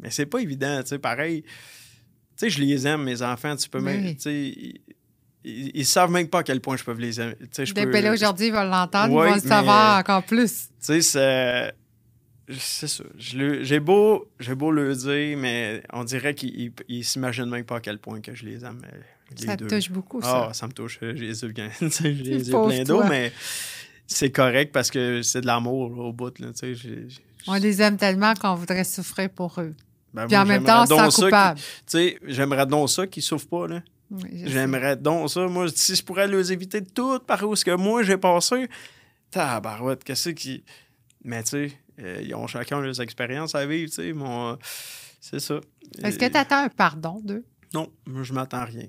mais c'est pas évident, tu sais, pareil. Tu sais, je les aime, mes enfants, tu peux même, Oui. tu sais, ils, ils- savent même pas à quel point je peux les aimer. Tu sais, je Dès peux- que là, aujourd'hui, ils vont l'entendre, Ouais, ils vont le savoir encore plus. Tu sais, c'est. C'est ça. J'ai beau, j'ai beau le dire, mais on dirait qu'ils ils- ils s'imaginent même pas à quel point que je les aime. euh, Les Ça te deux. touche beaucoup, Ah, ça. ça me touche. J'ai les yeux pleins- tu sais, j'ai les yeux pleins d'eau, mais c'est correct parce que c'est de l'amour au bout. Là, j'ai- On les aime tellement qu'on voudrait souffrir pour eux. Ben, Puis moi, en même temps, sans ça coupable. Tu sais, j'aimerais donc ça qu'ils souffrent pas. Là. Oui. J'aimerais donc ça. Moi, si je pourrais les éviter tout par où ce que moi j'ai passé, tabarouette, qu'est-ce qui. Mais tu sais, euh, ils ont chacun leurs expériences à vivre, tu sais. Mon... C'est ça. Est-ce que Euh, tu attends un pardon d'eux? Non, moi, je m'attends rien.